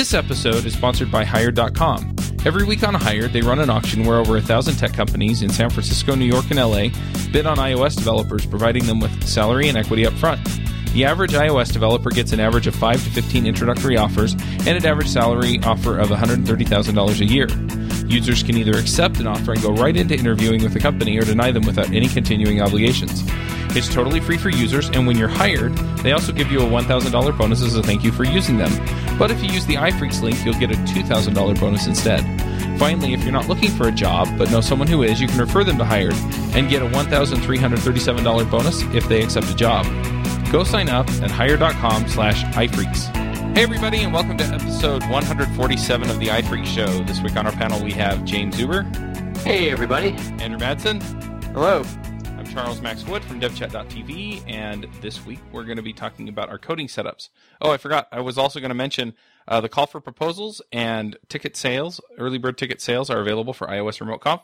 This episode is sponsored by Hired.com. Every week on Hired, they run an auction where over a thousand tech companies in San Francisco, New York, and LA bid on iOS developers, providing them with salary and equity up front. The average iOS developer gets an average of 5 to 15 introductory offers and an average salary offer of $130,000 a year. Users can either accept an offer and go right into interviewing with the company or deny them without any continuing obligations. It's totally free for users, and when you're hired, they also give you a $1,000 bonus as a thank you for using them. But if you use the iPhreaks link, you'll get a $2,000 bonus instead. Finally, if you're not looking for a job but know someone who is, you can refer them to Hired and get a $1,337 bonus if they accept a job. Go sign up at hired.com slash iPhreaks. Hey, everybody, and welcome to episode 147 of the iPhreaks Show. This week on our panel, we have Jaim Zuber. Hey, everybody. Andrew Madsen, Hello. I'm Charles Max Wood from devchat.tv, and this week we're going to be talking about our coding setups. Oh, I forgot. I was also going to mention uh, the call for proposals and ticket sales. Early bird ticket sales are available for iOS Remote Conf.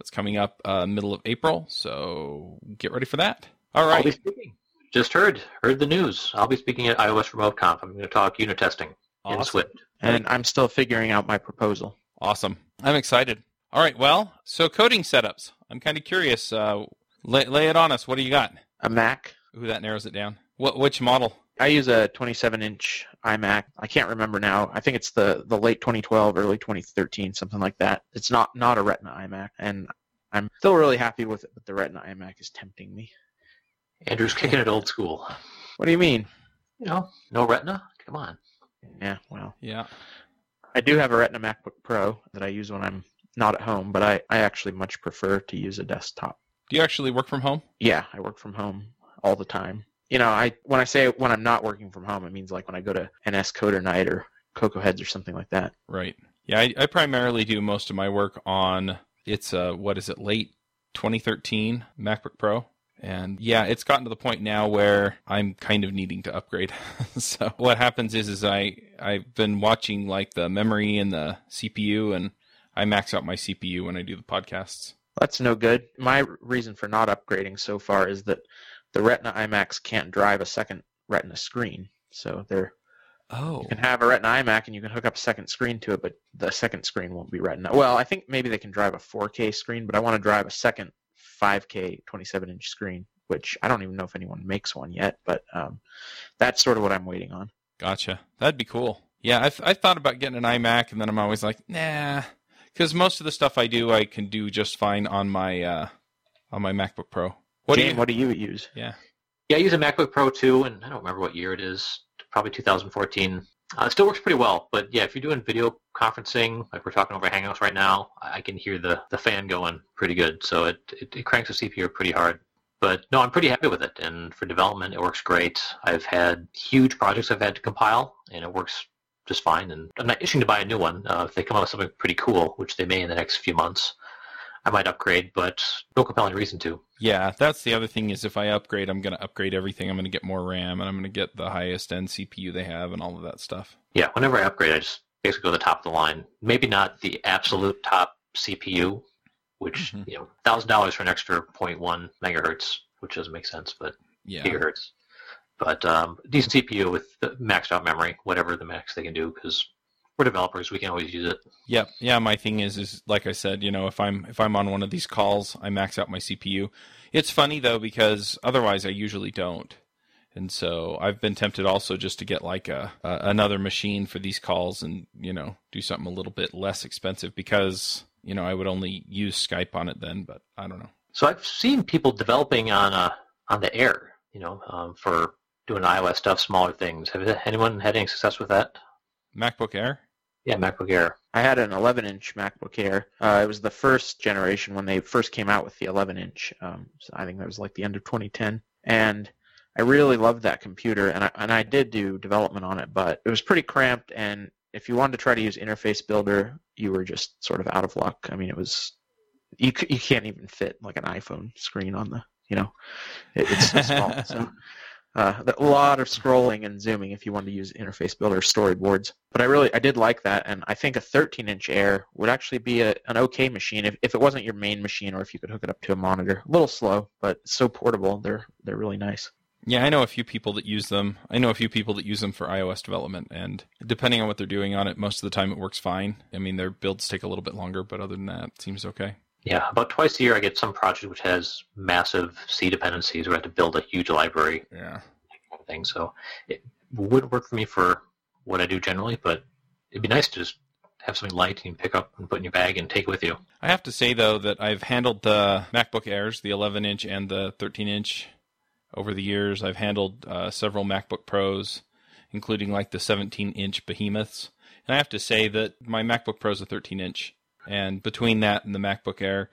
That's coming up uh, middle of April, so get ready for that. All right. I'll be right. Speaking. Just heard. Heard the news. I'll be speaking at iOS Remote Conf. I'm going to talk unit testing in Swift. And I'm still figuring out my proposal. Awesome. I'm excited. All right. Well, so coding setups. I'm kind of curious. Uh, lay, lay it on us. What do you got? A Mac. Ooh, that narrows it down. What? Which model? I use a 27-inch iMac. I can't remember now. I think it's the, the late 2012, early 2013, something like that. It's not not a Retina iMac, and I'm still really happy with it. But the Retina iMac is tempting me. Andrew's kicking it old school. What do you mean? You know, no retina? Come on. Yeah, well, Yeah. I do have a Retina MacBook Pro that I use when I'm not at home, but I, I actually much prefer to use a desktop. Do you actually work from home? Yeah, I work from home all the time. You know, I when I say when I'm not working from home, it means like when I go to NS Coder Night or Cocoa Heads or something like that. Right. Yeah, I, I primarily do most of my work on it's uh what is it, late 2013 MacBook Pro. And yeah, it's gotten to the point now where I'm kind of needing to upgrade. so what happens is is I I've been watching like the memory and the CPU and I max out my CPU when I do the podcasts. That's no good. My reason for not upgrading so far is that the Retina iMacs can't drive a second Retina screen. So they're Oh. you can oh. have a Retina iMac and you can hook up a second screen to it, but the second screen won't be Retina. Well, I think maybe they can drive a 4K screen, but I want to drive a second 5K 27-inch screen, which I don't even know if anyone makes one yet, but um, that's sort of what I'm waiting on. Gotcha. That'd be cool. Yeah, I've, I've thought about getting an iMac, and then I'm always like, nah, because most of the stuff I do, I can do just fine on my uh, on my MacBook Pro. What do you? what do you use? Yeah. Yeah, I use a MacBook Pro too, and I don't remember what year it is. Probably 2014. Uh, it still works pretty well, but yeah, if you're doing video conferencing, like we're talking over Hangouts right now, I can hear the, the fan going pretty good. So it, it, it cranks the CPU pretty hard. But no, I'm pretty happy with it. And for development, it works great. I've had huge projects I've had to compile, and it works just fine. And I'm not itching to buy a new one. Uh, if they come up with something pretty cool, which they may in the next few months, I might upgrade, but no compelling reason to. Yeah, that's the other thing is if I upgrade, I'm going to upgrade everything. I'm going to get more RAM, and I'm going to get the highest end CPU they have, and all of that stuff. Yeah, whenever I upgrade, I just basically go to the top of the line. Maybe not the absolute top CPU, which Mhm. you know, thousand dollars for an extra 0.1 megahertz, which doesn't make sense, but Yeah. gigahertz. But um, decent CPU with the maxed out memory, whatever the max they can do, because we're developers, we can always use it. Yeah, yeah. My thing is, is like I said, you know, if I'm if I'm on one of these calls, I max out my CPU. It's funny though because otherwise I usually don't, and so I've been tempted also just to get like a, a another machine for these calls and you know do something a little bit less expensive because you know I would only use Skype on it then, but I don't know. So I've seen people developing on uh, on the Air, you know, um, for doing iOS stuff, smaller things. Have anyone had any success with that? MacBook Air. Yeah, MacBook Air. I had an 11-inch MacBook Air. Uh, it was the first generation when they first came out with the 11-inch. Um, so I think that was like the end of 2010, and I really loved that computer, and I and I did do development on it, but it was pretty cramped. And if you wanted to try to use Interface Builder, you were just sort of out of luck. I mean, it was you you can't even fit like an iPhone screen on the you know it, it's so small. So uh, a lot of scrolling and zooming if you wanted to use Interface Builder storyboards. But I really, I did like that, and I think a 13-inch Air would actually be a, an okay machine if, if it wasn't your main machine or if you could hook it up to a monitor. A little slow, but so portable. They're they're really nice. Yeah, I know a few people that use them. I know a few people that use them for iOS development, and depending on what they're doing on it, most of the time it works fine. I mean, their builds take a little bit longer, but other than that, it seems okay. Yeah, about twice a year I get some project which has massive C dependencies where I have to build a huge library Yeah. kind of thing. So it would work for me for what I do generally, but it'd be nice to just have something light you can pick up and put in your bag and take with you. I have to say though that I've handled the MacBook Airs, the 11 inch and the 13 inch, over the years. I've handled uh, several MacBook Pros, including like the 17 inch behemoths. And I have to say that my MacBook Pro is a 13 inch, and between that and the MacBook Air,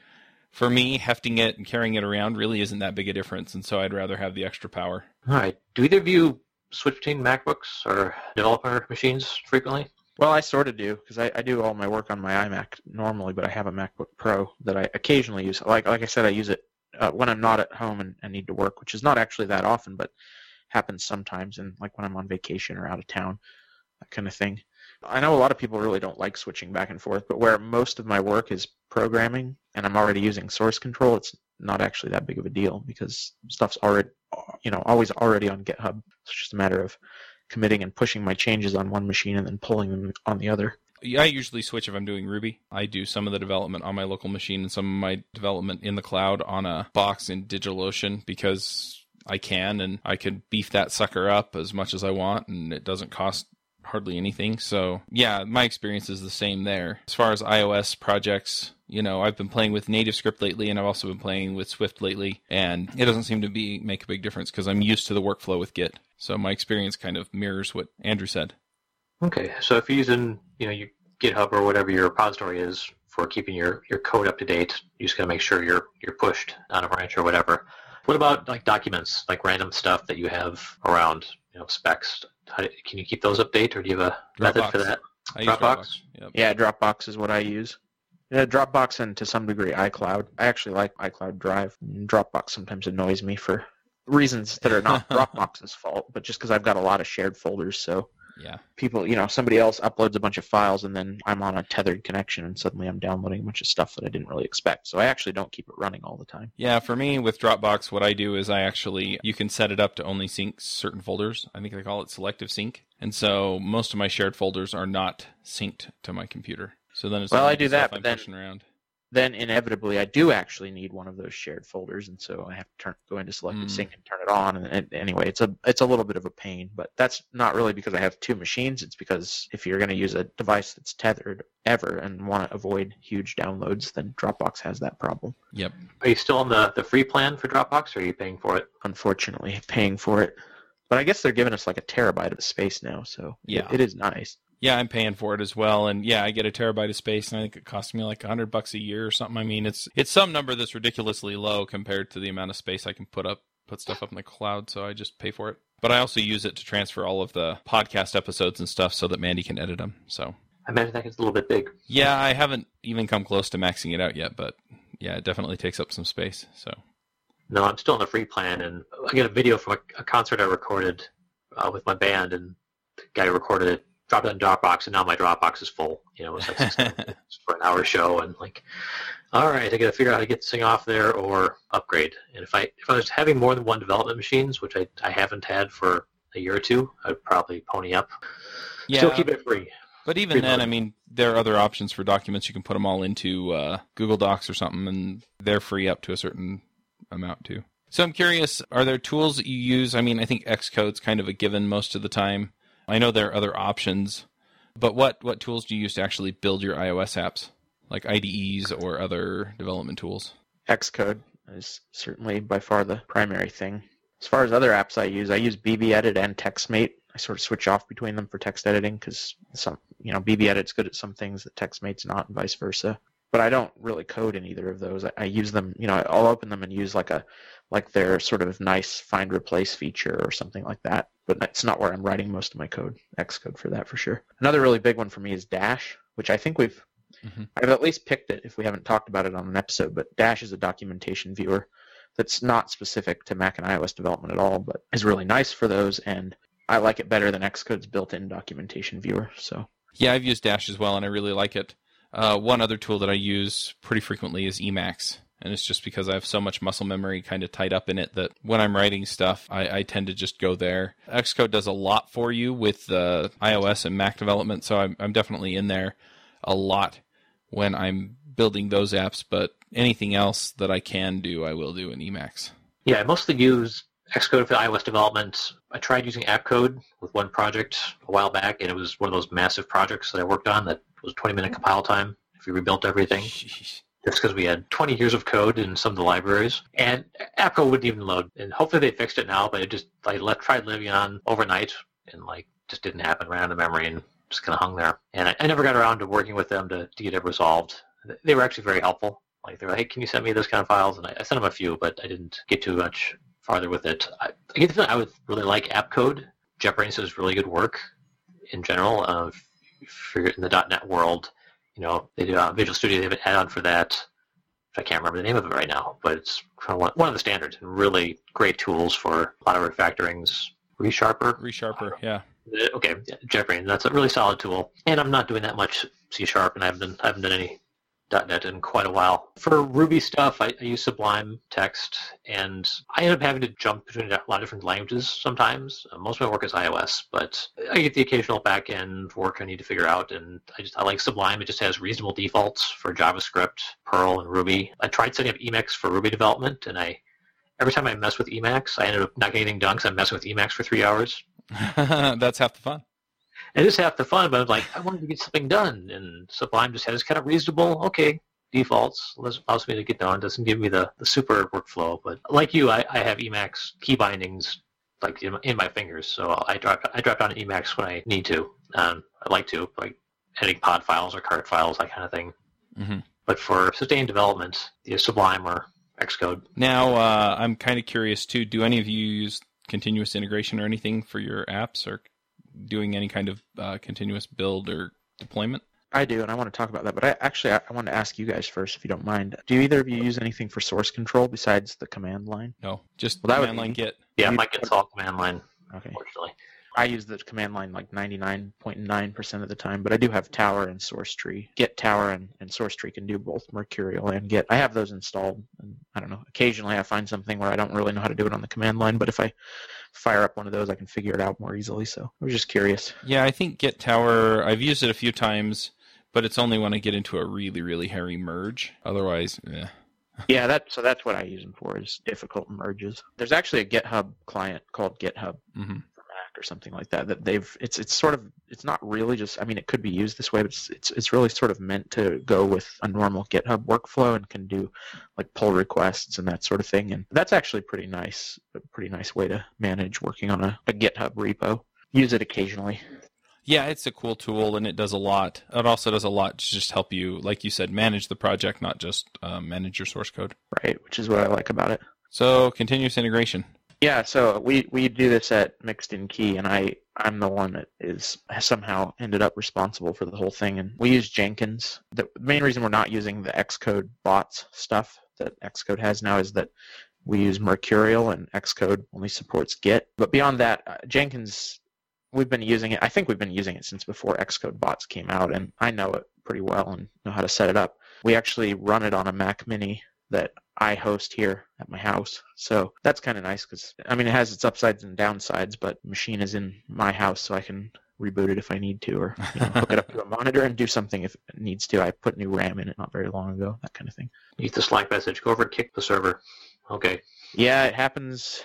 for me, hefting it and carrying it around really isn't that big a difference. And so I'd rather have the extra power. All right. Do either of you switch between MacBooks or developer machines frequently? Well, I sort of do because I, I do all my work on my iMac normally, but I have a MacBook Pro that I occasionally use. Like like I said, I use it uh, when I'm not at home and, and need to work, which is not actually that often, but happens sometimes. And like when I'm on vacation or out of town, that kind of thing. I know a lot of people really don't like switching back and forth, but where most of my work is programming and I'm already using source control, it's not actually that big of a deal because stuff's already, you know, always already on GitHub. It's just a matter of committing and pushing my changes on one machine and then pulling them on the other. I usually switch if I'm doing Ruby. I do some of the development on my local machine and some of my development in the cloud on a box in DigitalOcean because I can and I can beef that sucker up as much as I want and it doesn't cost hardly anything. So, yeah, my experience is the same there. As far as iOS projects, you know, I've been playing with NativeScript lately and I've also been playing with Swift lately and it doesn't seem to be make a big difference because I'm used to the workflow with Git. So my experience kind of mirrors what Andrew said. Okay, so if you're using, you know, your GitHub or whatever your repository is for keeping your, your code up to date, you just gotta make sure you're you're pushed on a branch or whatever. What about like documents, like random stuff that you have around, you know, specs? How do, can you keep those update, or do you have a method for that? I use Dropbox? Dropbox. Yep. Yeah, Dropbox is what I use. Yeah, Dropbox and to some degree iCloud. I actually like iCloud Drive. Dropbox sometimes annoys me for reasons that are not Dropbox's fault, but just because I've got a lot of shared folders. So Yeah. people, you know, somebody else uploads a bunch of files and then I'm on a tethered connection and suddenly I'm downloading a bunch of stuff that I didn't really expect. So I actually don't keep it running all the time. Yeah, for me with Dropbox, what I do is I actually you can set it up to only sync certain folders. I think they call it selective sync, and so most of my shared folders are not synced to my computer. So then it's Well, I do that, but then- around. Then inevitably I do actually need one of those shared folders, and so I have to turn go into selective Hmm. sync and turn it on. And, and anyway, it's a it's a little bit of a pain, but that's not really because I have two machines. It's because if you're going to use a device that's tethered ever and want to avoid huge downloads, then Dropbox has that problem. Yep. Are you still on the, the free plan for Dropbox, or are you paying for it? Unfortunately, paying for it. But I guess they're giving us like a terabyte of space now, so it- Yeah. it is nice. Yeah, I'm paying for it as well, and yeah, I get a terabyte of space, and I think it costs me like a hundred bucks a year or something. I mean, it's it's some number that's ridiculously low compared to the amount of space I can put up put stuff up in the cloud, so I just pay for it. But I also use it to transfer all of the podcast episodes and stuff so that Mandy can edit them. So I imagine that gets a little bit big. Yeah, I haven't even come close to maxing it out yet, but yeah, it definitely takes up some space. So No, I'm still on the free plan, and I got a video from a, a concert I recorded uh, with my band, and the guy recorded it dropped it in Dropbox, and now my Dropbox is full. You know, it was like for an hour show, and like, all right, I got to figure out how to get this thing off there or upgrade. And if I if I was having more than one development machines, which I, I haven't had for a year or two, I'd probably pony up. yeah, Still keep it free. but even free then, I mean, there are other options for documents. You can put them all into uh, Google Docs or something, and they're free up to a certain amount too. So I'm curious, are there tools that you use? I mean, I think Xcode's kind of a given most of the time. I know there are other options, but what what tools do you use to actually build your iOS apps, like IDEs or other development tools? Xcode is certainly by far the primary thing. As far as other apps I use, I use BBEdit and TextMate. I sort of switch off between them for text editing because some, you know, BBEdit's good at some things that TextMate's not, and vice versa. But I don't really code in either of those. I, I use them, you know, I'll open them and use like a, like their sort of nice find replace feature or something like that. But it's not where I'm writing most of my code. Xcode for that for sure. Another really big one for me is Dash, which I think we've Mhm. I've at least picked it if we haven't talked about it on an episode, but Dash is a documentation viewer that's not specific to Mac and iOS development at all, but is really nice for those, and I like it better than Xcode's built-in documentation viewer. So Yeah, I've used Dash as well, and I really like it. Uh, one other tool that I use pretty frequently is Emacs, And it's just because I have so much muscle memory kind of tied up in it that when I'm writing stuff, I, I tend to just go there. Xcode does a lot for you with the iOS and Mac development, so I'm, I'm definitely in there a lot when I'm building those apps. But anything else that I can do, I will do in Emacs. Yeah, I mostly use Xcode for iOS development. I tried using AppCode with one project a while back, and it was one of those massive projects that I worked on that was 20 minute compile time if we rebuilt everything. Jeez. Just because we had 20 years of code in some of the libraries, and AppCode wouldn't even load. And hopefully they fixed it now, but it just I let, tried living on overnight, and like just didn't happen. Ran out of memory and just kind of hung there. And I, I never got around to working with them to, to get it resolved. They were actually very helpful. Like they're like, hey, can you send me those kind of files? And I, I sent them a few, but I didn't get too much farther with it. I, I get the feeling I would really like AppCode. JetBrains does really good work in general. Uh, in the .NET world, you know, they do uh, Visual Studio. They have an add-on for that. which I can't remember the name of it right now, but it's kind of one, of the standards and really great tools for a lot of refactorings. ReSharper. ReSharper, yeah. Okay, yeah, JetBrains. That's a really solid tool. And I'm not doing that much C Sharp, and I haven't done, I haven't done any .NET in quite a while. For Ruby stuff, I, I, use Sublime Text, and I end up having to jump between a lot of different languages sometimes. Uh, most of my work is iOS, but I get the occasional back-end work I need to figure out, and I just I like Sublime. It just has reasonable defaults for JavaScript, Perl, and Ruby. I tried setting up Emacs for Ruby development, and I every time I mess with Emacs, I ended up not getting anything done because I'm messing with Emacs for three hours. That's half the fun. It is half the fun, but I'm like, I wanted to get something done, and Sublime just has kind of reasonable, okay, defaults. Allows me to get done. Doesn't give me the, the super workflow, but like you, I, I have Emacs key bindings like in, in my fingers, so I drop I drop down Emacs when I need to. Um, I like to, like editing pod files or cart files, that kind of thing. Mm-hmm. But for sustained development, the Sublime or Xcode. Now, uh, I'm kind of curious too. Do any of you use continuous integration or anything for your apps, or doing any kind of uh, continuous build or deployment? I do, and I want to talk about that. But I actually I, I want to ask you guys first, if you don't mind. Do either of you use anything for source control besides the command line? No, just Well, that would command line git. Yeah, You- my gets all command line, Okay. unfortunately. I use the command line like 99.9% of the time, but I do have Tower and SourceTree. Git Tower and, and SourceTree can do both Mercurial and Git. I have those installed. And I don't know. Occasionally I find something where I don't really know how to do it on the command line, but if I fire up one of those, I can figure it out more easily. So I was just curious. Yeah, I think Git Tower. I've used it a few times, but it's only when I get into a really, really hairy merge. Otherwise, eh. yeah, that so that's what I use them for is difficult merges. There's actually a GitHub client called GitHub hmm Mac or something like that that they've it's it's sort of it's not really just I mean it could be used this way but it's it's, it's really sort of meant to go with a normal GitHub workflow and can do like pull requests and that sort of thing and that's actually pretty nice a pretty nice way to manage working on a, a GitHub repo. Use it occasionally. Yeah, it's a cool tool and it does a lot. It also does a lot to just help you, like you said, manage the project, not just um, manage your source code. Right, which is what I like about it. So continuous integration. Yeah, so we, we do this at Mixed in Key, and I I'm the one that is somehow ended up responsible for the whole thing. And we use Jenkins. The main reason we're not using the Xcode bots stuff that Xcode has now is that we use Mercurial, and Xcode only supports Git. But beyond that, uh, Jenkins we've been using it. I think we've been using it since before Xcode bots came out, and I know it pretty well and know how to set it up. We actually run it on a Mac Mini that I host here at my house. So that's kind of nice because I mean it has its upsides and downsides, but machine is in my house, so I can reboot it if I need to, or you know, hook it up to a monitor and do something if it needs to. I put new RAM in it not very long ago, that kind of thing. You get the Slack message, go over and kick the server. Okay. Yeah, it happens.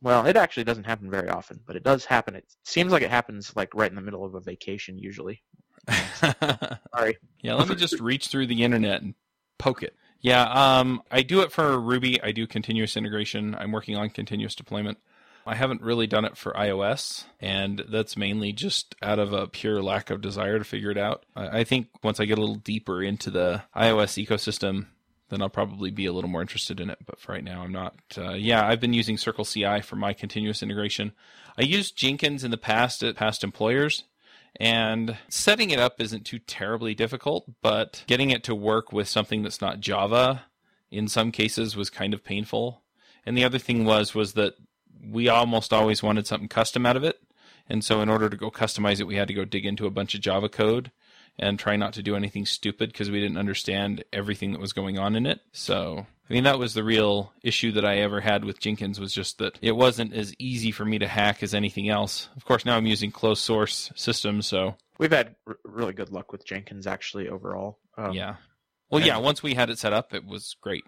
Well, it actually doesn't happen very often, but it does happen. It seems like it happens like right in the middle of a vacation usually. Sorry. yeah, let me just reach through the internet and poke it. Yeah, um, I do it for Ruby. I do continuous integration. I'm working on continuous deployment. I haven't really done it for iOS, and that's mainly just out of a pure lack of desire to figure it out. I think once I get a little deeper into the iOS ecosystem, then I'll probably be a little more interested in it. But for right now, I'm not. Uh, yeah, I've been using CircleCI for my continuous integration. I used Jenkins in the past at past employers, and setting it up isn't too terribly difficult, but getting it to work with something that's not Java in some cases was kind of painful. And the other thing was was that we almost always wanted something custom out of it. And so in order to go customize it, we had to go dig into a bunch of Java code and try not to do anything stupid because we didn't understand everything that was going on in it. So I mean, that was the real issue that I ever had with Jenkins was just that it wasn't as easy for me to hack as anything else. Of course, now I'm using closed source systems, so We've had r- really good luck with Jenkins actually overall. Um, yeah. Well, and- yeah. Once we had it set up, it was great.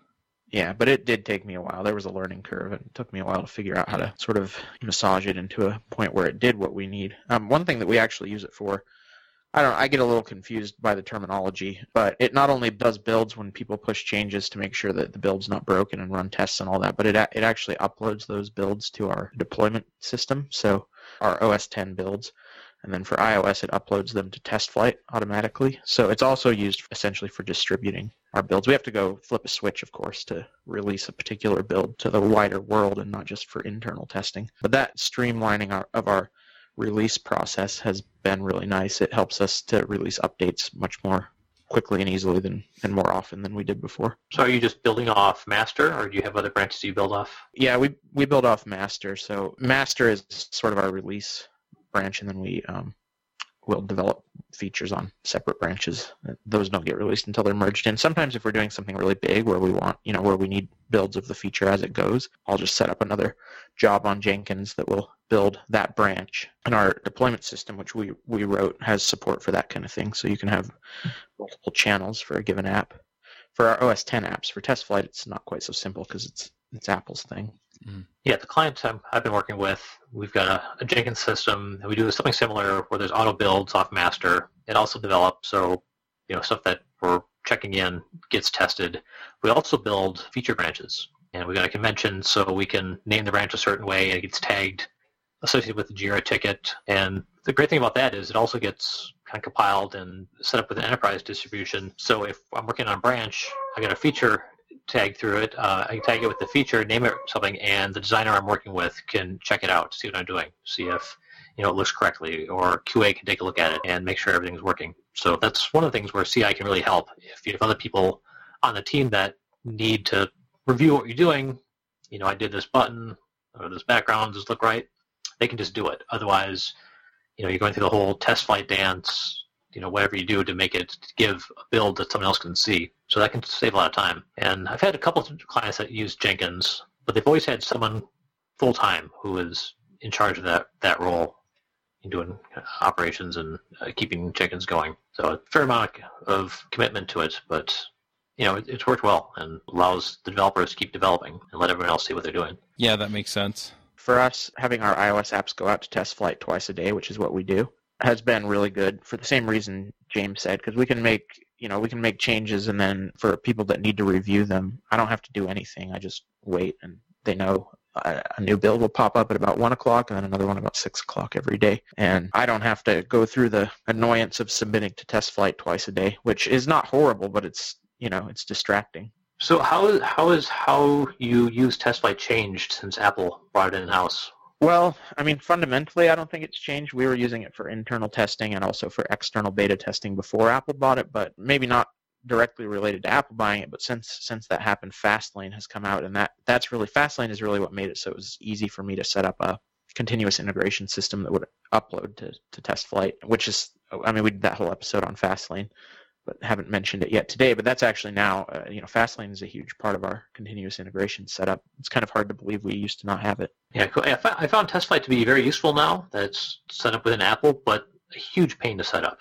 Yeah, but it did take me a while. There was a learning curve, and it took me a while to figure out how to sort of massage it into a point where it did what we need. Um, one thing that we actually use it for, I don't I get a little confused by the terminology, but it not only does builds when people push changes to make sure that the build's not broken and run tests and all that, but it it actually uploads those builds to our deployment system, so our OS 10 builds. And then for iOS, it uploads them to TestFlight automatically. So it's also used essentially for distributing our builds. We have to go flip a switch, of course, to release a particular build to the wider world and not just for internal testing. But that streamlining our, of our release process has been really nice. It helps us to release updates much more quickly and easily than and more often than we did before. So are you just building off master, or do you have other branches you build off? Yeah, we we build off master. So master is sort of our release branch, and then we um, will develop features on separate branches. Those don't get released until they're merged in. Sometimes if we're doing something really big where we want, you know, where we need builds of the feature as it goes, I'll just set up another job on Jenkins that will build that branch. And our deployment system, which we, we wrote, has support for that kind of thing. So you can have multiple channels for a given app. For our OS 10 apps, for TestFlight, it's not quite so simple because it's it's Apple's thing. Yeah, the client um, I've been working with, we've got a, a Jenkins system, and we do something similar where there's auto builds off master. It also develops, so you know stuff that we're checking in gets tested. We also build feature branches, and we got a convention, so we can name the branch a certain way, and it gets tagged associated with the Jira ticket. And the great thing about that is it also gets kind of compiled and set up with an enterprise distribution. So if I'm working on a branch, I got a feature tag through it. Uh, I can tag it with the feature, name it something, and the designer I'm working with can check it out, see what I'm doing, see if you know it looks correctly, or QA can take a look at it and make sure everything's working. So that's one of the things where CI can really help. If you have other people on the team that need to review what you're doing, you know, I did this button or this background, does look right? They can just do it. Otherwise, you know, you're going through the whole TestFlight dance, you know, whatever you do to make it give a build that someone else can see. So that can save a lot of time. And I've had a couple of clients that use Jenkins, but they've always had someone full time who is in charge of that that role in doing operations and uh, keeping Jenkins going. So a fair amount of commitment to it, but you know, it, it's worked well and allows the developers to keep developing and let everyone else see what they're doing. Yeah, that makes sense. For us, having our iOS apps go out to TestFlight twice a day, which is what we do, has been really good for the same reason James said, because we can make you know we can make changes and then for people that need to review them, I don't have to do anything. I just wait and they know a, new build will pop up at about one o'clock and then another one about six o'clock every day, and I don't have to go through the annoyance of submitting to TestFlight twice a day, which is not horrible, but it's you know it's distracting. So how how is how you use TestFlight changed since Apple brought it in house? Well, I mean, fundamentally, I don't think it's changed. We were using it for internal testing and also for external beta testing before Apple bought it, but maybe not directly related to Apple buying it. But since since that happened, Fastlane has come out, and that that's really Fastlane is really what made it so it was easy for me to set up a continuous integration system that would upload to to TestFlight, which is, I mean, we did that whole episode on Fastlane, but haven't mentioned it yet today. But that's actually now, uh, you know, Fastlane is a huge part of our continuous integration setup. It's kind of hard to believe we used to not have it. Yeah, cool. I found, TestFlight to be very useful now. that it's set up within Apple, but a huge pain to set up.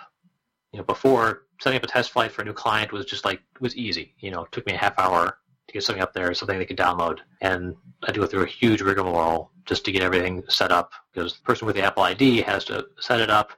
You know, before setting up a TestFlight for a new client was just like was easy. You know, it took me a half hour to get something up there, something they could download, and I had to go through a huge rigmarole just to get everything set up because the person with the Apple ID has to set it up.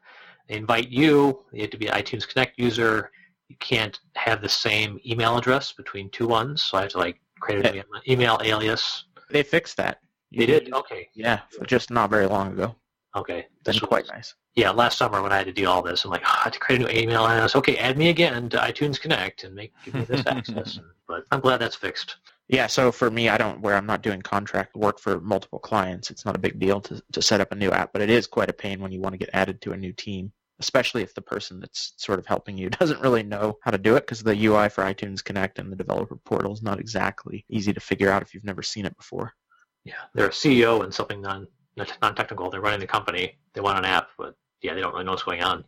They invite you. You have to be an iTunes Connect user. You can't have the same email address between two ones, so I have to like create an email alias. They fixed that. They did. Okay. Yeah, just not very long ago. Okay. That's quite nice. yeah, last summer when I had to do all this, I'm like, oh, I had to create a new email and I was okay, add me again to iTunes Connect and make give me this access. But I'm glad that's fixed. Yeah, so for me, I don't where I'm not doing contract work for multiple clients. It's not a big deal to to set up a new app, but it is quite a pain when you want to get added to a new team, especially if the person that's sort of helping you doesn't really know how to do it because the UI for iTunes Connect and the developer portal is not exactly easy to figure out if you've never seen it before. Yeah, they're a CEO and something non non technical. They're running the company. They want an app, but yeah, they don't really know what's going on.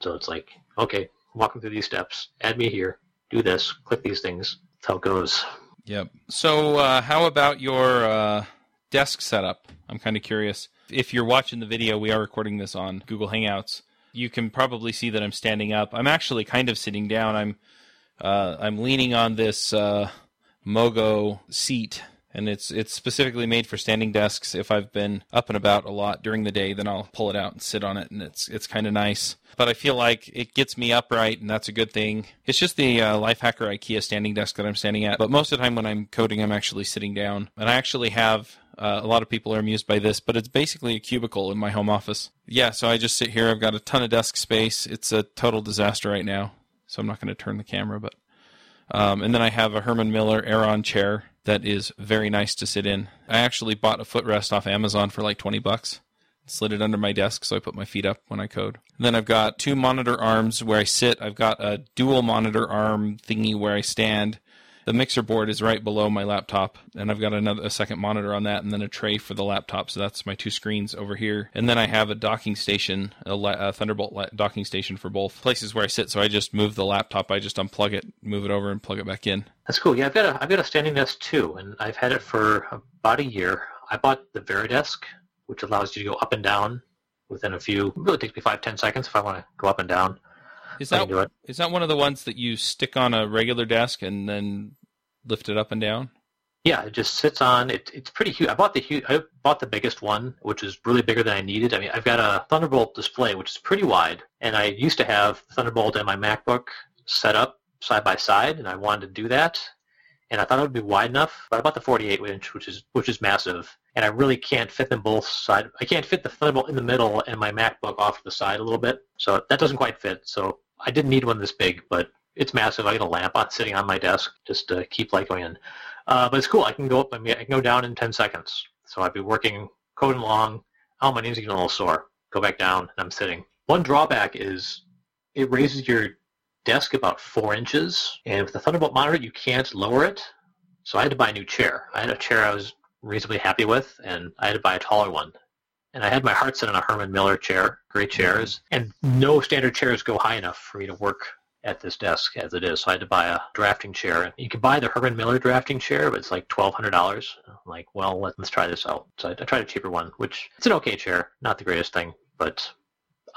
So it's like, okay, walk them through these steps. Add me here. Do this. Click these things. That's how it goes. Yep. So, uh, how about your uh, desk setup? I'm kind of curious. If you're watching the video, we are recording this on Google Hangouts. You can probably see that I'm standing up. I'm actually kind of sitting down. I'm uh, I'm leaning on this uh, Mogo seat, and it's it's specifically made for standing desks. If I've been up and about a lot during the day, then I'll pull it out and sit on it, and it's it's kind of nice. But I feel like it gets me upright, and that's a good thing. It's just the uh, Lifehacker IKEA standing desk that I'm standing at. But most of the time when I'm coding, I'm actually sitting down, and I actually have uh, a lot of people are amused by this, but it's basically a cubicle in my home office. Yeah, so I just sit here. I've got a ton of desk space. It's a total disaster right now, so I'm not going to turn the camera. But um, and then I have a Herman Miller Aeron chair that is very nice to sit in. I actually bought a footrest off Amazon for like 20 bucks. Slid it under my desk so I put my feet up when I code. And then I've got two monitor arms where I sit. I've got a dual monitor arm thingy where I stand the mixer board is right below my laptop, and I've got another a second monitor on that, and then a tray for the laptop. So that's my two screens over here, and then I have a docking station, a, a Thunderbolt docking station for both places where I sit. So I just move the laptop, I just unplug it, move it over, and plug it back in. That's cool. Yeah, I've got a I've got a standing desk too, and I've had it for about a year. I bought the Varidesk, which allows you to go up and down within a few. It really takes me five ten seconds if I want to go up and down. Is that is that one of the ones that you stick on a regular desk and then lift it up and down? Yeah, it just sits on. It, it's pretty huge. I bought the huge. I bought the biggest one, which is really bigger than I needed. I mean, I've got a Thunderbolt display, which is pretty wide, and I used to have Thunderbolt and my MacBook set up side by side, and I wanted to do that, and I thought it would be wide enough. But I bought the 48 inch, which is which is massive, and I really can't fit them both side. I can't fit the Thunderbolt in the middle and my MacBook off to the side a little bit, so that doesn't quite fit. So I didn't need one this big, but it's massive. I got a lamp on sitting on my desk just to keep light going in. Uh, but it's cool. I can go up. I mean, I can go down in 10 seconds. So I'd be working, coding along. Oh, my knees getting a little sore. Go back down, and I'm sitting. One drawback is it raises your desk about four inches, and with the Thunderbolt monitor, you can't lower it. So I had to buy a new chair. I had a chair I was reasonably happy with, and I had to buy a taller one. And I had my heart set on a Herman Miller chair, great chairs, and no standard chairs go high enough for me to work at this desk as it is. So I had to buy a drafting chair. You can buy the Herman Miller drafting chair, but it's like twelve hundred dollars. Like, well, let's try this out. So I, I tried a cheaper one, which it's an okay chair, not the greatest thing, but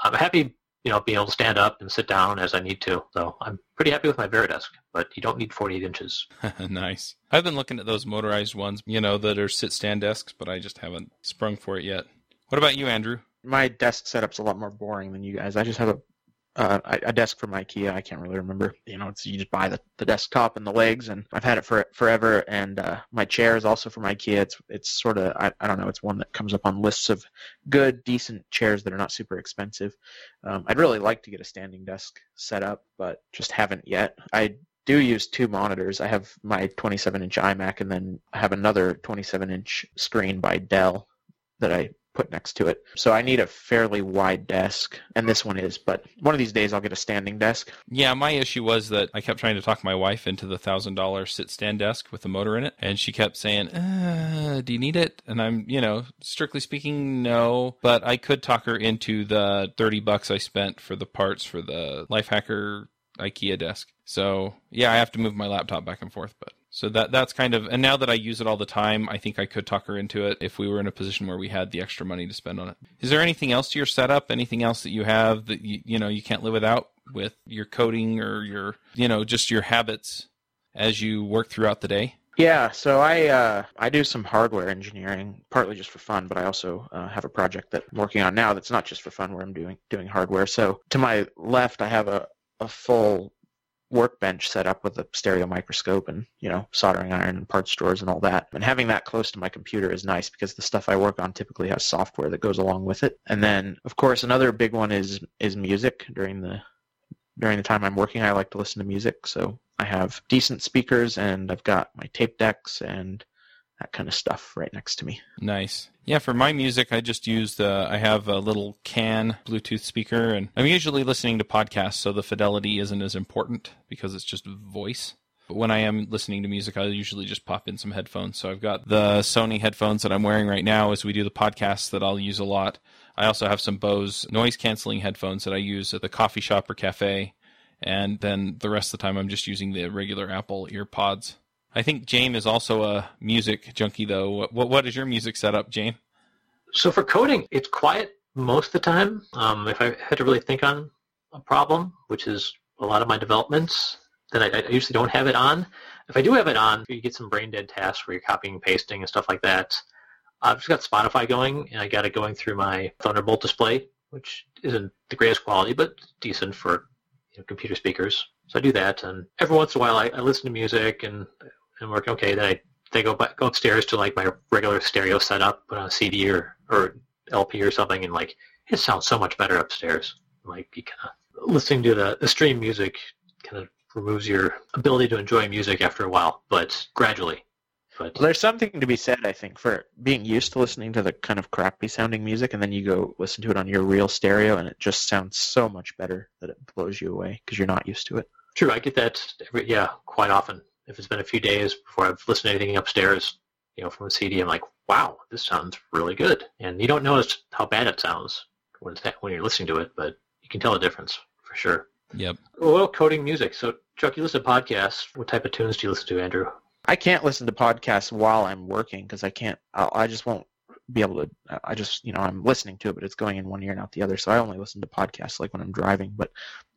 I'm happy, you know, being able to stand up and sit down as I need to. So I'm pretty happy with my Varidesk, but you don't need 48 inches. nice. I've been looking at those motorized ones, you know, that are sit stand desks, but I just haven't sprung for it yet. What about you, Andrew? My desk setup's a lot more boring than you guys. I just have a uh, a desk from IKEA. I can't really remember. You know, it's you just buy the, the desktop and the legs, and I've had it for forever. And uh, my chair is also from IKEA. It's it's sort of I, I don't know. It's one that comes up on lists of good, decent chairs that are not super expensive. Um, I'd really like to get a standing desk set up, but just haven't yet. I do use two monitors. I have my 27 inch iMac, and then I have another 27 inch screen by Dell that I put next to it. So I need a fairly wide desk, and this one is, but one of these days I'll get a standing desk. Yeah, my issue was that I kept trying to talk my wife into the $1,000 sit stand desk with a motor in it, and she kept saying, uh, Do you need it? And I'm, you know, strictly speaking, no, but I could talk her into the 30 bucks I spent for the parts for the Lifehacker IKEA desk. So yeah, I have to move my laptop back and forth, but so that that's kind of and now that I use it all the time, I think I could talk her into it if we were in a position where we had the extra money to spend on it. Is there anything else to your setup? Anything else that you have that you you know you can't live without with your coding or your you know just your habits as you work throughout the day? Yeah, so I uh, I do some hardware engineering, partly just for fun, but I also uh, have a project that I'm working on now that's not just for fun, where I'm doing doing hardware. So to my left, I have a, a full workbench set up with a stereo microscope and you know soldering iron and parts drawers and all that. And having that close to my computer is nice because the stuff i work on typically has software that goes along with it. And then of course another big one is is music. During the during the time i'm working i like to listen to music. So i have decent speakers and i've got my tape decks and that kind of stuff right next to me. Nice. Yeah, for my music, I just use the. I have a little can Bluetooth speaker, and I'm usually listening to podcasts, so the fidelity isn't as important because it's just voice. But when I am listening to music, I usually just pop in some headphones. So I've got the Sony headphones that I'm wearing right now as we do the podcast that I'll use a lot. I also have some Bose noise canceling headphones that I use at the coffee shop or cafe. And then the rest of the time, I'm just using the regular Apple ear pods. I think James is also a music junkie, though. What what is your music setup, James? So for coding, it's quiet most of the time. Um, if I had to really think on a problem, which is a lot of my developments, then I, I usually don't have it on. If I do have it on, you get some brain dead tasks where you're copying and pasting and stuff like that. I've just got Spotify going, and I got it going through my Thunderbolt display, which isn't the greatest quality, but decent for you know, computer speakers. So I do that, and every once in a while I, I listen to music and and work. Okay, then I they go back, go upstairs to like my regular stereo setup, put on a CD or or LP or something, and like it sounds so much better upstairs. Like you kind of listening to the, the stream music kind of removes your ability to enjoy music after a while, but gradually. But Well, there's something to be said, I think, for being used to listening to the kind of crappy sounding music, and then you go listen to it on your real stereo, and it just sounds so much better that it blows you away because you're not used to it. true, I get that every, yeah quite often. If it's been a few days before I've listened to anything upstairs, you know, from a CD, I'm like, wow, this sounds really good. And you don't notice how bad it sounds when it's, when you're listening to it, but you can tell the difference for sure. Yep. Well, coding music. So, Chuck, you listen to podcasts. What type of tunes do you listen to, Andrew? I can't listen to podcasts while I'm working because I can't. I'll, I just won't be able to. I just, you know, I'm listening to it, but it's going in one ear and out the other. So I only listen to podcasts like when I'm driving. But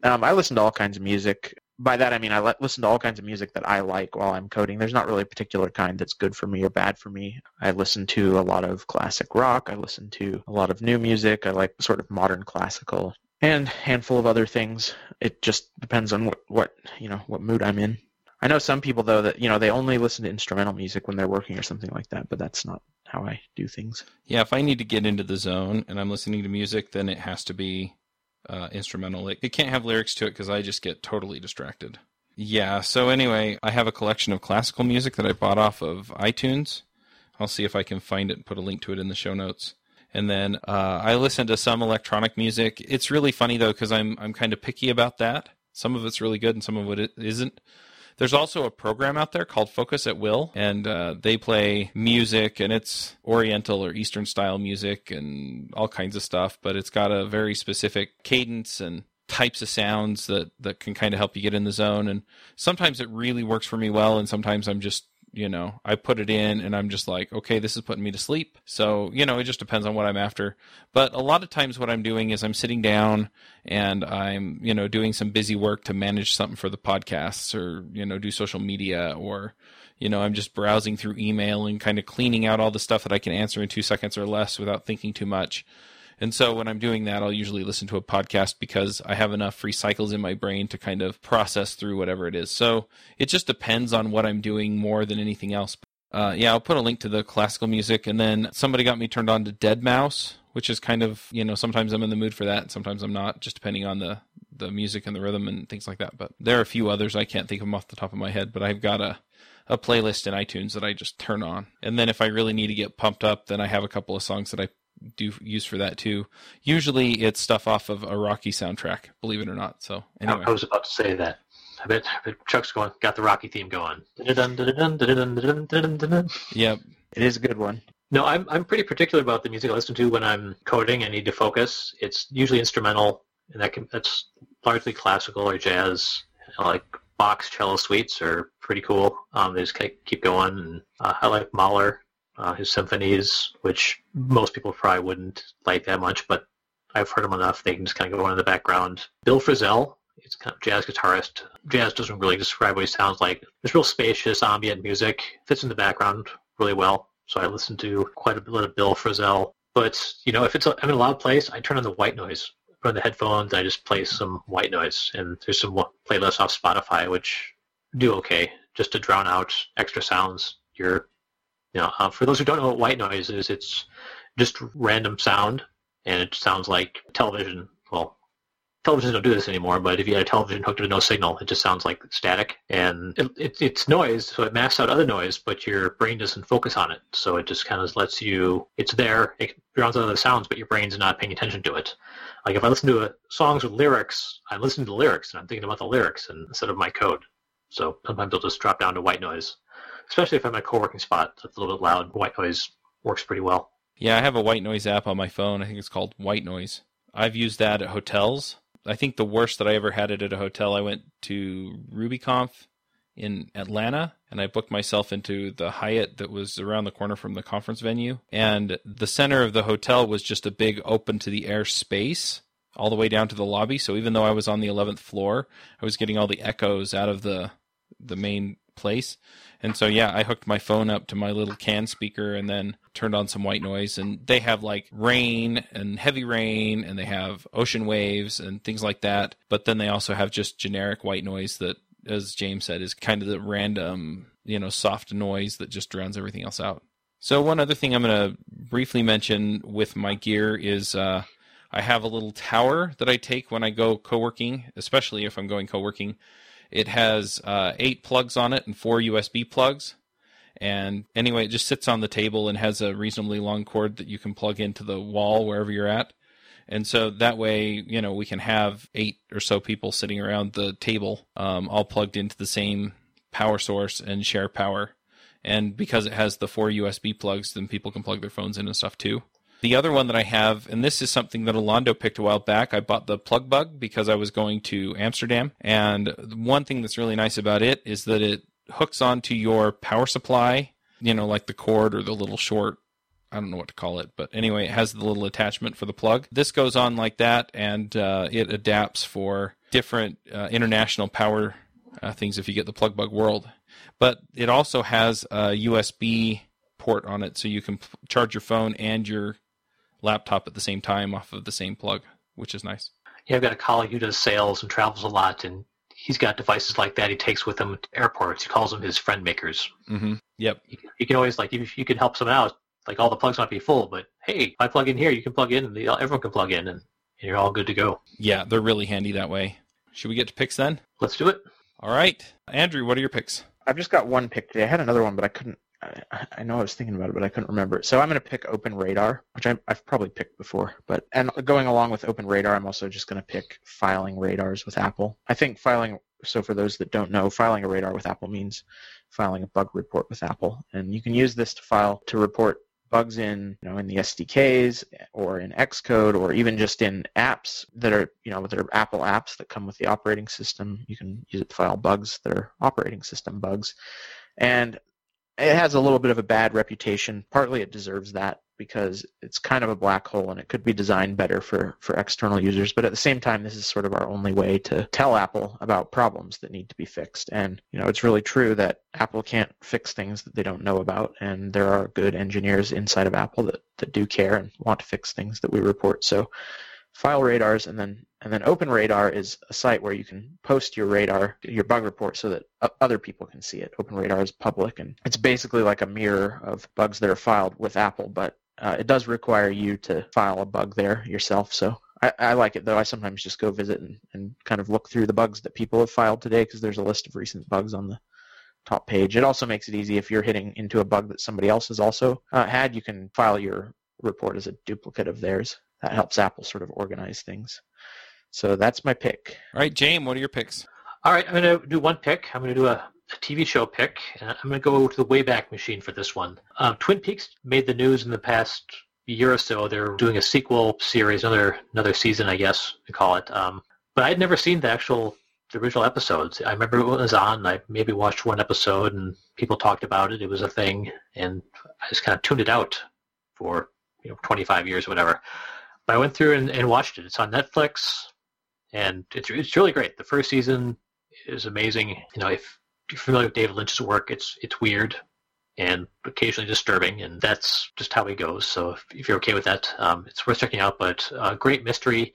um, I listen to all kinds of music. By that I mean I li- listen to all kinds of music that I like while I'm coding. There's not really a particular kind that's good for me or bad for me. I listen to a lot of classic rock. I listen to a lot of new music. I like sort of modern classical and handful of other things. It just depends on what, what you know what mood I'm in. I know some people though that you know they only listen to instrumental music when they're working or something like that, but that's not how I do things. Yeah, if I need to get into the zone and I'm listening to music, then it has to be uh, instrumental. It, it can't have lyrics to it because I just get totally distracted. Yeah, so anyway, I have a collection of classical music that I bought off of iTunes. I'll see if I can find it and put a link to it in the show notes. And then uh, I listen to some electronic music. It's really funny though because I'm I'm kind of picky about that. Some of it's really good and some of it isn't. There's also a program out there called Focus at Will, and uh, they play music, and it's Oriental or Eastern style music and all kinds of stuff, but it's got a very specific cadence and types of sounds that, that can kind of help you get in the zone. And sometimes it really works for me well, and sometimes I'm just you know i put it in and i'm just like okay this is putting me to sleep. So you know it just depends on what i'm after. But a lot of times what i'm doing is i'm sitting down and i'm you know doing some busy work to manage something for the podcasts or you know do social media or you know i'm just browsing through email and kind of cleaning out all the stuff that i can answer in two seconds or less without thinking too much and so when I'm doing that, I'll usually listen to a podcast because I have enough free cycles in my brain to kind of process through whatever it is. So it just depends on what I'm doing more than anything else. Uh, yeah, I'll put a link to the classical music. And then somebody got me turned on to deadmau5, which is kind of, you know, sometimes I'm in the mood for that. Sometimes I'm not, just depending on the, the music and the rhythm and things like that. But there are a few others. I can't think of them off the top of my head, but I've got a, a playlist in iTunes that I just turn on. And then if I really need to get pumped up, then I have a couple of songs that I do use for that too. Usually it's stuff off of a Rocky soundtrack, believe it or not. So anyway, I was about to say that. I bet, I bet Chuck's going, got the Rocky theme going. Yep. It is a good one. No, I'm I'm pretty particular about the music I listen to when I'm coding. I need to focus. It's usually instrumental, and that can that's largely classical or jazz. Like Bach's cello suites are pretty cool. Um, they just kind of keep going. And uh, I like Mahler, uh, his symphonies, which most people probably wouldn't like that much, but I've heard them enough. They can just kind of go on in the background. Bill Frisell, he's kind of jazz guitarist. Jazz doesn't really describe what he sounds like. It's real spacious, ambient music. Fits in the background really well. So I listen to quite a bit of Bill Frisell. But you know, if it's a, I'm in a loud place, I turn on the white noise. Put on the headphones. I just play some white noise, and there's some playlists off Spotify which do okay just to drown out extra sounds. You're, you know, uh, for those who don't know what white noise is, it's just random sound, and it sounds like television. Well, televisions don't do this anymore, but if you had a television hooked to no signal, it just sounds like static. And it, it, it's noise, so it masks out other noise, but your brain doesn't focus on it. So it just kind of lets you, it's there, it drowns out other sounds, but your brain's not paying attention to it. Like if I listen to a, songs with lyrics, I'm listening to the lyrics and I'm thinking about the lyrics instead of my code. So sometimes I'll just drop down to white noise, especially if I'm at a co-working spot that's a little bit loud. White noise works pretty well. Yeah, I have a white noise app on my phone. I think it's called White Noise. I've used that at hotels. I think the worst that I ever had it at a hotel, I went to RubyConf in Atlanta, and I booked myself into the Hyatt that was around the corner from the conference venue. And the center of the hotel was just a big open to the air space all the way down to the lobby. So even though I was on the 11th floor, I was getting all the echoes out of the the main place. And so yeah, I hooked my phone up to my little can speaker and then turned on some white noise and they have like rain and heavy rain and they have ocean waves and things like that. But then they also have just generic white noise that as James said is kind of the random, you know, soft noise that just drowns everything else out. So one other thing I'm going to briefly mention with my gear is uh, I have a little tower that I take when I go co-working, especially if I'm going co-working. It has uh, eight plugs on it and four USB plugs. And anyway, it just sits on the table and has a reasonably long cord that you can plug into the wall wherever you're at. And so that way, you know, we can have eight or so people sitting around the table, um, all plugged into the same power source and share power. And because it has the four USB plugs, then people can plug their phones in and stuff too. The other one that I have, and this is something that Alondo picked a while back, I bought the PlugBug because I was going to Amsterdam. And one thing that's really nice about it is that it hooks onto your power supply, you know, like the cord or the little short I don't know what to call it, but anyway, it has the little attachment for the plug. This goes on like that, and uh, it adapts for different uh, international power uh, things if you get the PlugBug world. But it also has a USB port on it, so you can p- charge your phone and your laptop at the same time off of the same plug, which is nice. Yeah, I've got a colleague who does sales and travels a lot, and he's got devices like that he takes with him to airports. He calls them his friend makers. Mm-hmm. Yep. You, you can always like if you can help someone out, like all the plugs might be full, but hey, if I plug in here, you can plug in, and the, everyone can plug in, and you're all good to go. Yeah, they're really handy that way. Should we get to picks then? Let's do it. All right, Andrew, what are your picks? I've just got one pick today. I had another one, but I couldn't. I, know I was thinking about it, but I couldn't remember. So I'm going to pick Open Radar, which I, I've probably picked before. But and going along with Open Radar, I'm also just going to pick filing radars with Apple. I think filing. So for those that don't know, filing a radar with Apple means filing a bug report with Apple, and you can use this to file to report bugs in you know in the SDKs or in Xcode or even just in apps that are you know that are Apple apps that come with the operating system. You can use it to file bugs that are operating system bugs, and it has a little bit of a bad reputation. Partly it deserves that because it's kind of a black hole and it could be designed better for, for external users. But at the same time, this is sort of our only way to tell Apple about problems that need to be fixed. And, you know, it's really true that Apple can't fix things that they don't know about. And there are good engineers inside of Apple that, that do care and want to fix things that we report. So file radars and then and then open radar is a site where you can post your radar your bug report so that other people can see it. Open radar is public and it's basically like a mirror of bugs that are filed with apple but uh, it does require you to file a bug there yourself. So I, I like it though. I sometimes just go visit and, and kind of look through the bugs that people have filed today because there's a list of recent bugs on the top page. It also makes it easy if you're hitting into a bug that somebody else has also uh, had you can file your report as a duplicate of theirs that helps Apple sort of organize things. So that's my pick. All right, James, what are your picks? All right, I'm going to do one pick. I'm going to do a, a TV show pick, and I'm going to go to the Wayback Machine for this one. Um, Twin Peaks made the news in the past year or so. They're doing a sequel series, another another season, I guess we call it. Um, but I'd never seen the actual the original episodes. I remember it was on. I maybe watched one episode, and people talked about it. It was a thing, and I just kind of tuned it out for you know 25 years or whatever. I went through and, and watched it. It's on Netflix, and it's it's really great. The first season is amazing. You know, if you're familiar with David Lynch's work, it's it's weird and occasionally disturbing, and that's just how he goes. So if, if you're okay with that, um, it's worth checking out. But uh, great mystery.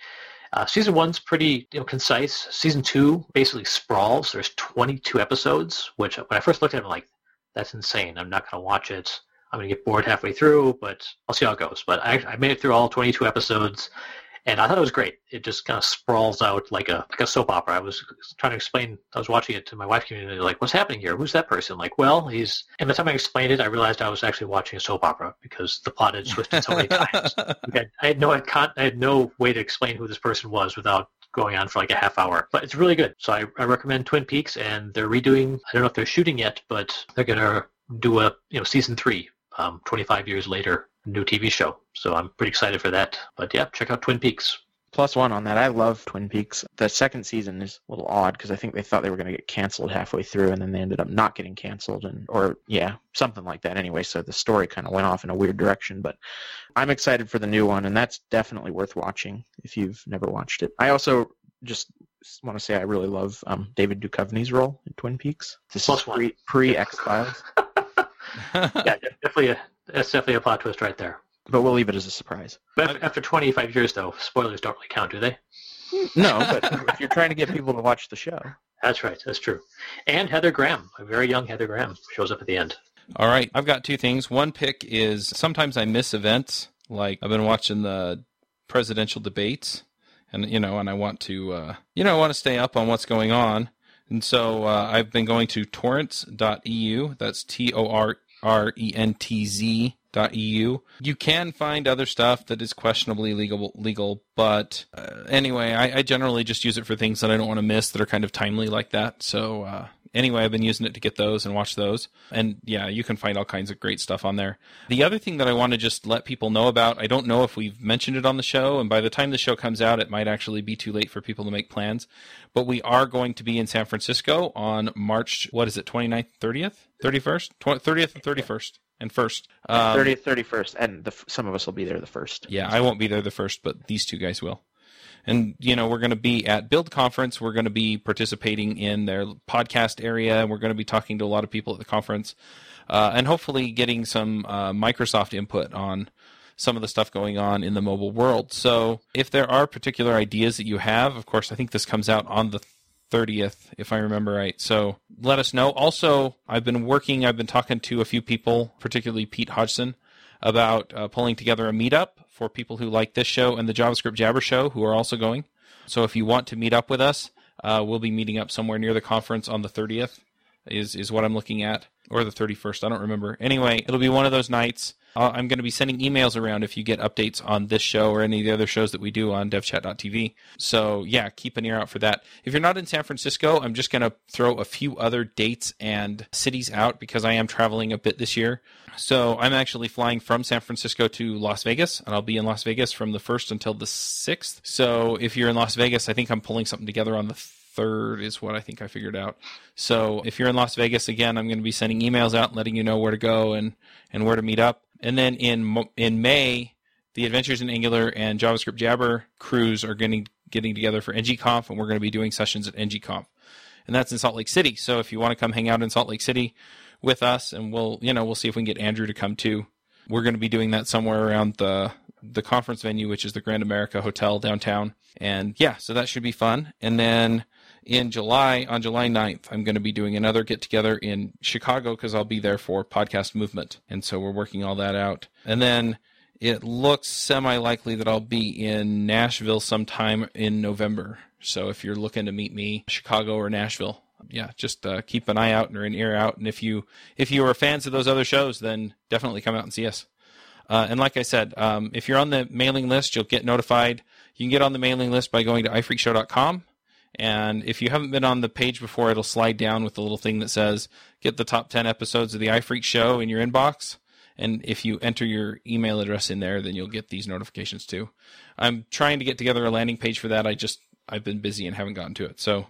Uh, season one's pretty you know, concise. Season two basically sprawls. There's 22 episodes, which when I first looked at it, I'm like, that's insane. I'm not going to watch it. I'm going to get bored halfway through, but I'll see how it goes. But I, I made it through all 22 episodes, and I thought it was great. It just kind of sprawls out like a like a soap opera. I was trying to explain. I was watching it to my wife community, like, "What's happening here? Who's that person?" Like, well, he's. And by the time I explained it, I realized I was actually watching a soap opera because the plot had twisted so many times. I had no I had no way to explain who this person was without going on for like a half hour. But it's really good. So I, I recommend Twin Peaks, and they're redoing. I don't know if they're shooting yet, but they're gonna do a you know season three um, 25 years later, new TV show. So I'm pretty excited for that. But yeah, check out Twin Peaks. Plus one on that. I love Twin Peaks. The second season is a little odd because I think they thought they were going to get canceled halfway through, and then they ended up not getting canceled, and or yeah, something like that. Anyway, so the story kind of went off in a weird direction. But I'm excited for the new one, and that's definitely worth watching if you've never watched it. I also just want to say I really love um, David Duchovny's role in Twin Peaks. This Plus is pre X Files, yeah, definitely a, that's definitely a plot twist right there. but we'll leave it as a surprise. But after, after 25 years, though, spoilers don't really count, do they? No, but if you're trying to get people to watch the show, That's right. That's true. And Heather Graham, a very young Heather Graham, shows up at the end. All right, I've got two things. One pick is sometimes I miss events, like I've been watching the presidential debates, and you know, and I want to, uh, you know, I want to stay up on what's going on, and so uh, I've been going to torrentz.eu. That's T O R R E N T Z EU. You can find other stuff that is questionably legal, legal, but uh, anyway, I, I generally just use it for things that I don't want to miss that are kind of timely like that. So uh, anyway, I've been using it to get those and watch those. And yeah, you can find all kinds of great stuff on there. The other thing that I want to just let people know about, I don't know if we've mentioned it on the show, and by the time the show comes out, it might actually be too late for people to make plans. But we are going to be in San Francisco on March, what is it, 29th, 30th, 31st, 30th and 31st, and 1st. Um, 30th, 31st, and the, some of us will be there the first. yeah, I won't be there the first, but these two guys will. And you know, we're going to be at Build Conference. We're going to be participating in their podcast area. and We're going to be talking to a lot of people at the conference, uh, and hopefully getting some uh, Microsoft input on some of the stuff going on in the mobile world. So, if there are particular ideas that you have, of course, I think this comes out on the 30th, if I remember right. So let us know. Also, I've been working, I've been talking to a few people, particularly Pete Hodgson, about uh, pulling together a meetup for people who like this show and the JavaScript Jabber show who are also going. So if you want to meet up with us, uh, we'll be meeting up somewhere near the conference on the 30th, is, is what I'm looking at, or the 31st. I don't remember. Anyway, it'll be one of those nights. Uh, I'm going to be sending emails around if you get updates on this show or any of the other shows that we do on devchat.tv. So, yeah, keep an ear out for that. If you're not in San Francisco, I'm just going to throw a few other dates and cities out because I am traveling a bit this year. So, I'm actually flying from San Francisco to Las Vegas, and I'll be in Las Vegas from the 1st until the 6th. So, if you're in Las Vegas, I think I'm pulling something together on the third is what I think I figured out. So if you're in Las Vegas again, I'm going to be sending emails out letting you know where to go and, and where to meet up. And then in in May, the Adventures in Angular and JavaScript Jabber crews are getting getting together for NGConf, and we're going to be doing sessions at NGConf, and that's in Salt Lake City. So if you want to come hang out in Salt Lake City with us, and we'll you know we'll see if we can get Andrew to come too. We're going to be doing that somewhere around the the conference venue, which is the Grand America Hotel downtown. And yeah, so that should be fun. And then in July, on July 9th, I'm going to be doing another get together in Chicago because I'll be there for Podcast Movement. And so we're working all that out. And then it looks semi likely that I'll be in Nashville sometime in November. So if you're looking to meet me, Chicago or Nashville, yeah, just uh, keep an eye out or an ear out. And if you if you are fans of those other shows, then definitely come out and see us. Uh, and like I said, um, if you're on the mailing list, you'll get notified. You can get on the mailing list by going to iphreaksshow.com. And if you haven't been on the page before, it'll slide down with the little thing that says get the top 10 episodes of the iPhreaks Show in your inbox. And if you enter your email address in there, then you'll get these notifications too. I'm trying to get together a landing page for that. I just, I've been busy and haven't gotten to it. So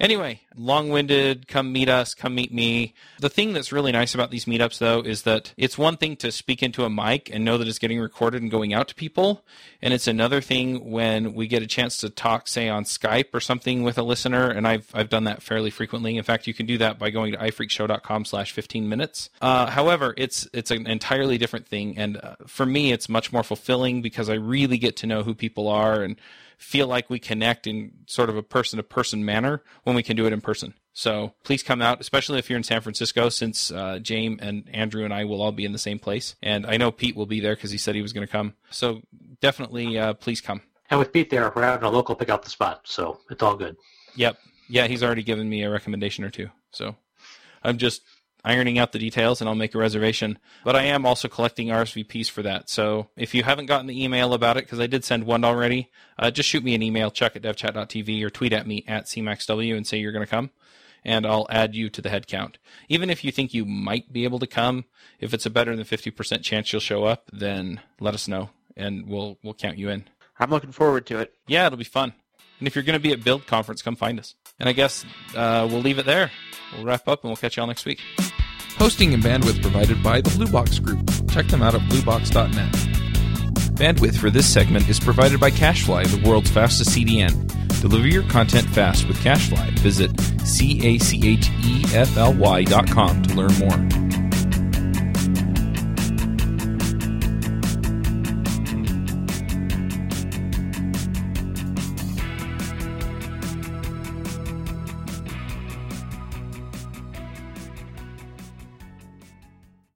Anyway, long winded, come meet us, come meet me. The thing that's really nice about these meetups, though, is that it's one thing to speak into a mic and know that it's getting recorded and going out to people. And it's another thing when we get a chance to talk, say, on Skype or something with a listener. And I've, I've done that fairly frequently. In fact, you can do that by going to iphreaksshow.com slash 15 minutes. Uh, however, it's, it's an entirely different thing. And uh, for me, it's much more fulfilling because I really get to know who people are and feel like we connect in sort of a person to person manner when we can do it in person. So please come out, especially if you're in San Francisco, since uh, James and Andrew and I will all be in the same place. And I know Pete will be there because he said he was going to come. So definitely, uh, please come. And with Pete there, we're having a local pick out the spot, so it's all good. Yep. Yeah, he's already given me a recommendation or two. So I'm just ironing out the details and I'll make a reservation. But I am also collecting RSVPs for that. So if you haven't gotten the email about it, because I did send one already, uh, just shoot me an email, chuck at devchat.tv or tweet at me at cmaxw and say you're going to come. And I'll add you to the headcount. Even if you think you might be able to come, if it's a better than 50% chance you'll show up, then let us know and we'll, we'll count you in. I'm looking forward to it. Yeah, it'll be fun. And if you're going to be at Build Conference, come find us. And I guess uh, we'll leave it there. We'll wrap up and we'll catch you all next week. Hosting and bandwidth provided by the Blue Box Group. Check them out at bluebox.net. Bandwidth for this segment is provided by CacheFly, the world's fastest CDN. Deliver your content fast with CacheFly. Visit C A C H E F L Y dot com to learn more.